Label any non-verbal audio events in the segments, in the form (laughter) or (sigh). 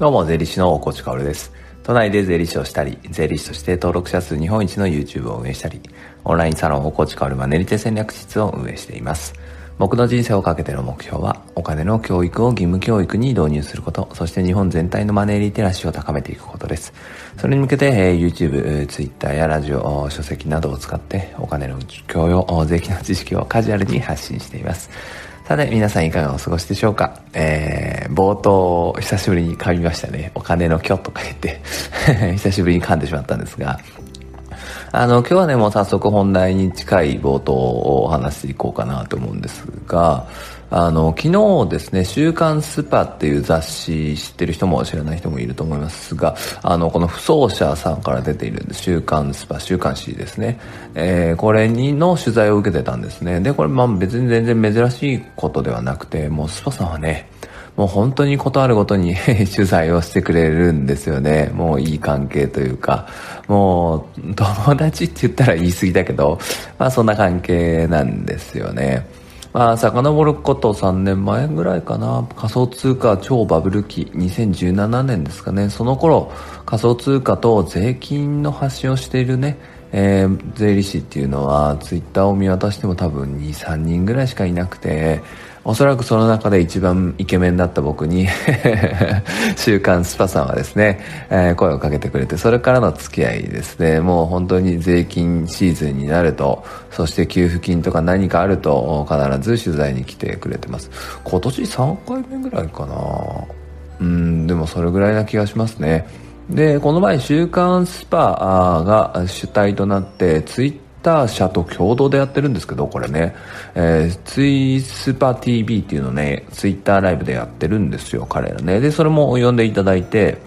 どうも、税理士の大河内薫です。都内で税理士をしたり、税理士として登録者数日本一の YouTube を運営したり、オンラインサロン大河内薫マネリテ戦略室を運営しています。僕の人生をかけての目標は、お金の教育を義務教育に導入すること、そして日本全体のマネーリテラシーを高めていくことです。それに向けて、え、YouTube、Twitter やラジオ、書籍などを使って、お金の教養、税金の知識をカジュアルに発信しています。さて、皆さんいかがお過ごしでしょうか？えー、冒頭、久しぶりに噛みましたね。お金の今日とか言って。(laughs) 久しぶりに噛んでしまったんですが、あの、今日はね、もう早速本題に近い冒頭をお話していこうかなと思うんですが、あの、昨日ですね、週刊スパっていう雑誌知ってる人も知らない人もいると思いますが、あの、この不走者さんから出ている、週刊スパ、週刊誌ですね。えー、これにの取材を受けてたんですね。で、これまあ別に全然珍しいことではなくて、もうスパさんはね、もう本当にことあるごとに (laughs) 取材をしてくれるんですよね。もういい関係というか、もう友達って言ったら言い過ぎだけど、まあそんな関係なんですよね。まあ、遡ること3年前ぐらいかな、仮想通貨超バブル期、2017年ですかね、その頃、仮想通貨と税金の発信をしているね、えー、税理士っていうのは、ツイッターを見渡しても多分2、3人ぐらいしかいなくて、おそらくその中で一番イケメンだった僕に (laughs) 週刊スパさんはですね、えー、声をかけてくれて、それからの付き合いですね、もう本当に税金シーズンになると、そして給付金とか何かあると、必ず取材に来てくれてます。今年3回目ぐらいかなうん、でもそれぐらいな気がしますね。で、この前、週刊スパが主体となって、ツイッター社と共同でやってるんですけど、これね、えー、ツイスパ TV っていうのね、ツイッターライブでやってるんですよ、彼らね。で、それも呼んでいただいて、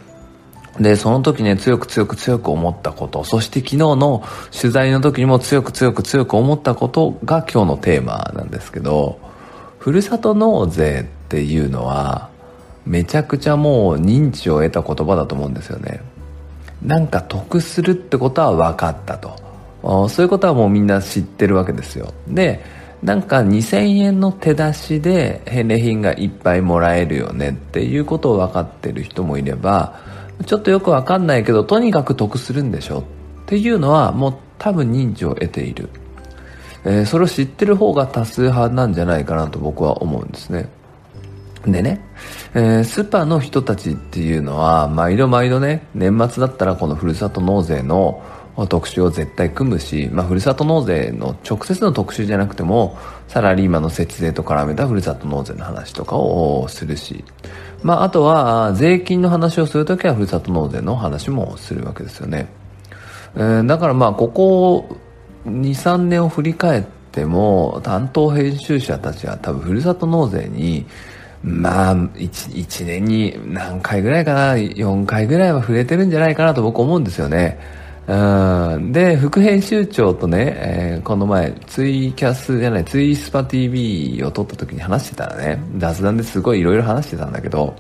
で、その時ね、強く強く強く思ったこと、そして昨日の取材の時にも強く強く強く思ったことが今日のテーマなんですけど、ふるさと納税っていうのは、めちゃくちゃもう認知を得た言葉だと思うんですよね。なんか得するってことは分かったと。そういうことはもうみんな知ってるわけですよ。でなんか2000円の手出しで返礼品がいっぱいもらえるよねっていうことを分かってる人もいればちょっとよく分かんないけどとにかく得するんでしょっていうのはもう多分認知を得ている、えー、それを知ってる方が多数派なんじゃないかなと僕は思うんですね。でね、えー、スーパーの人たちっていうのは毎度毎度ね年末だったらこのふるさと納税の特集を絶対組むし、まあ、ふるさと納税の直接の特集じゃなくても、サラリーマンの節税と絡めたふるさと納税の話とかをするし、まあ、あとは、税金の話をするときはふるさと納税の話もするわけですよね。えー、だからまあ、ここ2、3年を振り返っても、担当編集者たちは多分ふるさと納税に、まあ1、1年に何回ぐらいかな、4回ぐらいは触れてるんじゃないかなと僕思うんですよね。うん、で、副編集長とね、えー、この前、ツイキャスじゃない、ツイスパ TV を撮った時に話してたらね、雑談ですごい色々話してたんだけど、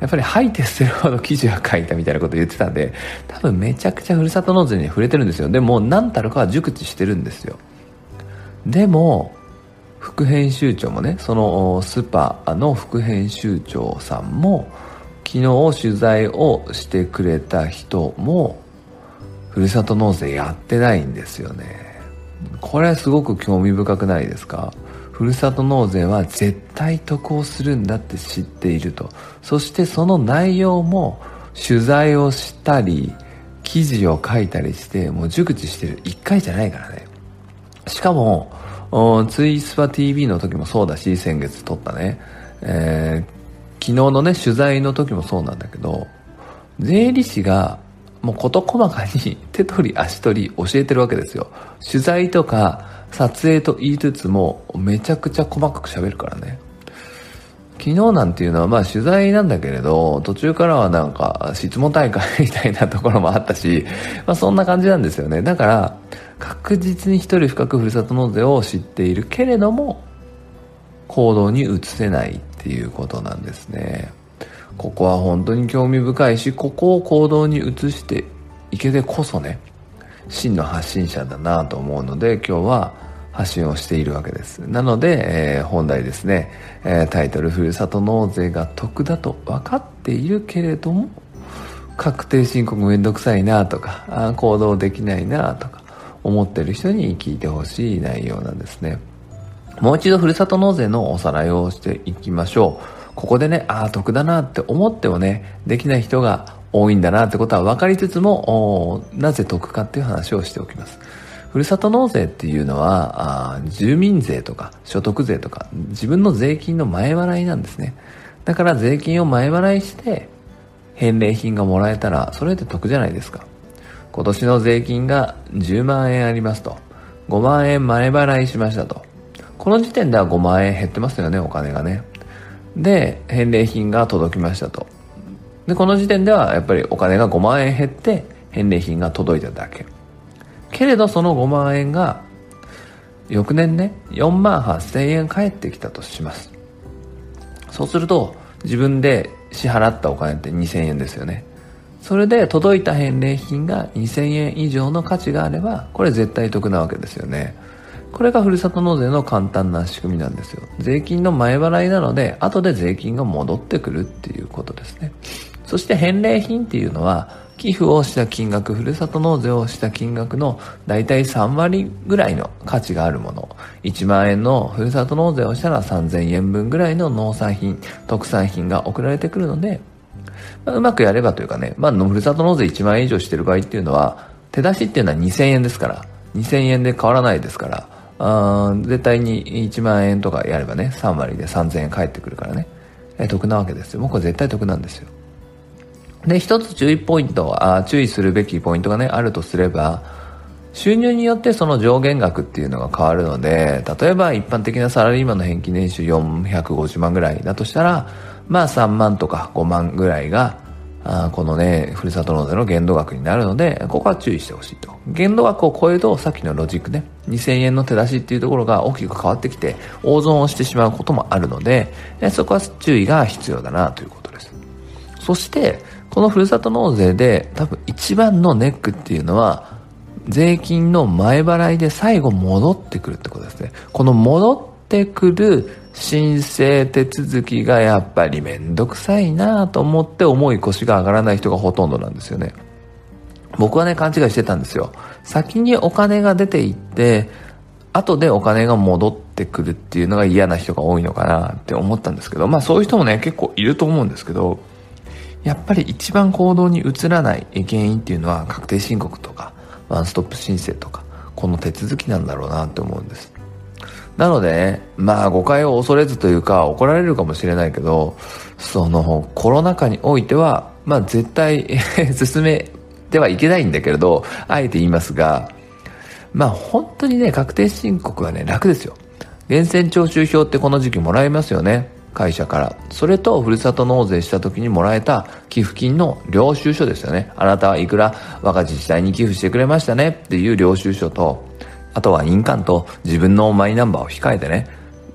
やっぱり吐いて捨てるほど記事が書いたみたいなこと言ってたんで、多分めちゃくちゃふるさと納税に触れてるんですよ。でも、何たるかは熟知してるんですよ。でも、副編集長もね、そのスパの副編集長さんも、昨日取材をしてくれた人も、ふるさと納税やってないんですよね。これはすごく興味深くないですか？ふるさと納税は絶対得をするんだって知っていると。そしてその内容も取材をしたり記事を書いたりしてもう熟知してる。1回じゃないからね。しかもツイスパ TV の時もそうだし先月撮ったね、えー、昨日のね取材の時もそうなんだけど税理士がもう事細かに手取り足取り教えてるわけですよ。取材とか撮影と言いつつもめちゃくちゃ細かく喋るからね。昨日なんていうのはまあ取材なんだけれど、途中からはなんか質問大会みたいなところもあったし、まあそんな感じなんですよね。だから、確実に一人深くふるさと納税を知っているけれども、行動に移せないっていうことなんですね。ここは本当に興味深いしここを行動に移していけてこそね真の発信者だなと思うので今日は発信をしているわけです。なので、えー、本来ですね、えー、タイトルふるさと納税が得だと分かっているけれども確定申告めんどくさいなとかあ行動できないなとか思ってる人に聞いてほしい内容なんですね。もう一度ふるさと納税のおさらいをしていきましょう。ここでねああ得だなって思ってもねできない人が多いんだなってことは分かりつつもなぜ得かっていう話をしておきます。ふるさと納税っていうのは住民税とか所得税とか自分の税金の前払いなんですね。だから税金を前払いして返礼品がもらえたらそれって得じゃないですか。今年の税金が10万円ありますと。5万円前払いしましたと。この時点では5万円減ってますよねお金がね。で返礼品が届きましたと。でこの時点ではやっぱりお金が5万円減って返礼品が届いただけ。けれどその5万円が翌年ね4万8000円返ってきたとします。そうすると自分で支払ったお金って2000円ですよね。それで届いた返礼品が2000円以上の価値があればこれ絶対得なわけですよね。これがふるさと納税の簡単な仕組みなんですよ税金の前払いなので後で税金が戻ってくるっていうことですねそして返礼品っていうのは寄付をした金額、ふるさと納税をした金額の大体3割ぐらいの価値があるもの。1万円のふるさと納税をしたら3000円分ぐらいの農産品、特産品が送られてくるので、まあ、うまくやればというかね、まあ、ふるさと納税1万円以上してる場合っていうのは、手出しっていうのは2000円ですから、2000円で変わらないですから、あ絶対に1万円とかやればね、3割で3000円返ってくるからね、え得なわけですよ。もうこれ絶対得なんですよ。で、一つ注意ポイントあ、注意するべきポイントがね、あるとすれば、収入によってその上限額っていうのが変わるので、例えば一般的なサラリーマンの平均年収450万ぐらいだとしたら、まあ3万とか5万ぐらいが、あこのね、ふるさと納税の限度額になるので、ここは注意してほしいと。限度額を超えると、さっきのロジックね、2000円の手出しっていうところが大きく変わってきて、大損をしてしまうこともあるので、そこは注意が必要だなということです。そして、このふるさと納税で多分一番のネックっていうのは税金の前払いで最後戻ってくるってことですねこの戻ってくる申請手続きがやっぱりめんどくさいなと思って重い腰が上がらない人がほとんどなんですよね。僕はね勘違いしてたんですよ。先にお金が出ていって後でお金が戻ってくるっていうのが嫌な人が多いのかなって思ったんですけどまあそういう人もね結構いると思うんですけどやっぱり一番行動に移らない原因っていうのは確定申告とかワンストップ申請とかこの手続きなんだろうなって思うんです。なのでねまあ誤解を恐れずというか怒られるかもしれないけどそのコロナ禍においてはまあ絶対 (laughs) 進めてはいけないんだけれどあえて言いますがまあ本当にね確定申告はね楽ですよ。源泉徴収票ってこの時期もらえますよね。会社から。それとふるさと納税した時にもらえた寄付金の領収書ですよね。あなたはいくら我が自治体に寄付してくれましたね。っていう領収書とあとは印鑑と自分のマイナンバーを控えてね。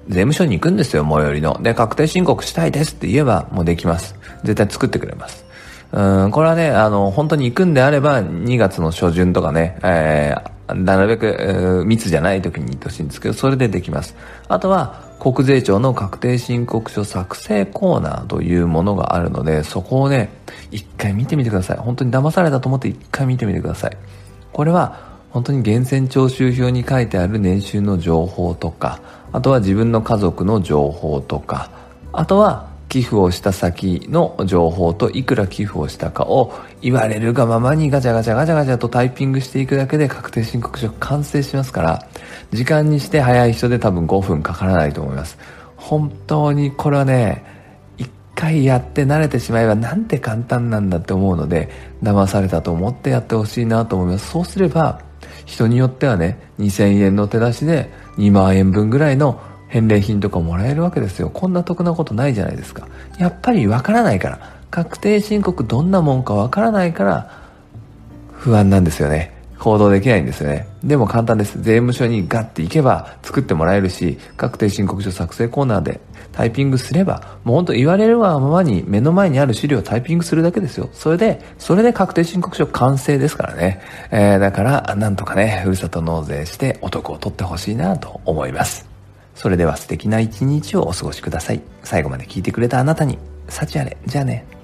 税務署に行くんですよ最寄りの。で確定申告したいですって言えばもうできます。絶対作ってくれます。うんこれはねあの本当に行くんであれば2月の初旬とかね、えー、なるべく、えー、密じゃない時に行ってほしいんですけどそれでできます。あとは国税庁の確定申告書作成コーナーというものがあるので、そこをね、一回見てみてください。本当に騙されたと思って一回見てみてください。これは本当に源泉徴収票に書いてある年収の情報とか、あとは自分の家族の情報とか、あとは寄付をした先の情報といくら寄付をしたかを言われるがままにガチャガチャガチャガチャとタイピングしていくだけで確定申告書完成しますから時間にして早い人で多分5分かからないと思います。本当にこれはね一回やって慣れてしまえばなんて簡単なんだって思うので騙されたと思ってやってほしいなと思います。そうすれば人によってはね2000円の手出しで2万円分ぐらいの返礼品とかもらえるわけですよ。こんな得なことないじゃないですか。やっぱりわからないから。確定申告どんなもんかわからないから不安なんですよね。行動できないんですよね。でも簡単です。税務署にガッて行けば作ってもらえるし、確定申告書作成コーナーでタイピングすれば、もうほんと言われるがままに目の前にある資料をタイピングするだけですよ。それで、それで確定申告書完成ですからね。えー、だから、なんとかね、ふるさと納税してお得を取ってほしいなと思います。それでは素敵な一日をお過ごしください。最後まで聞いてくれたあなたに、幸あれ。じゃあね。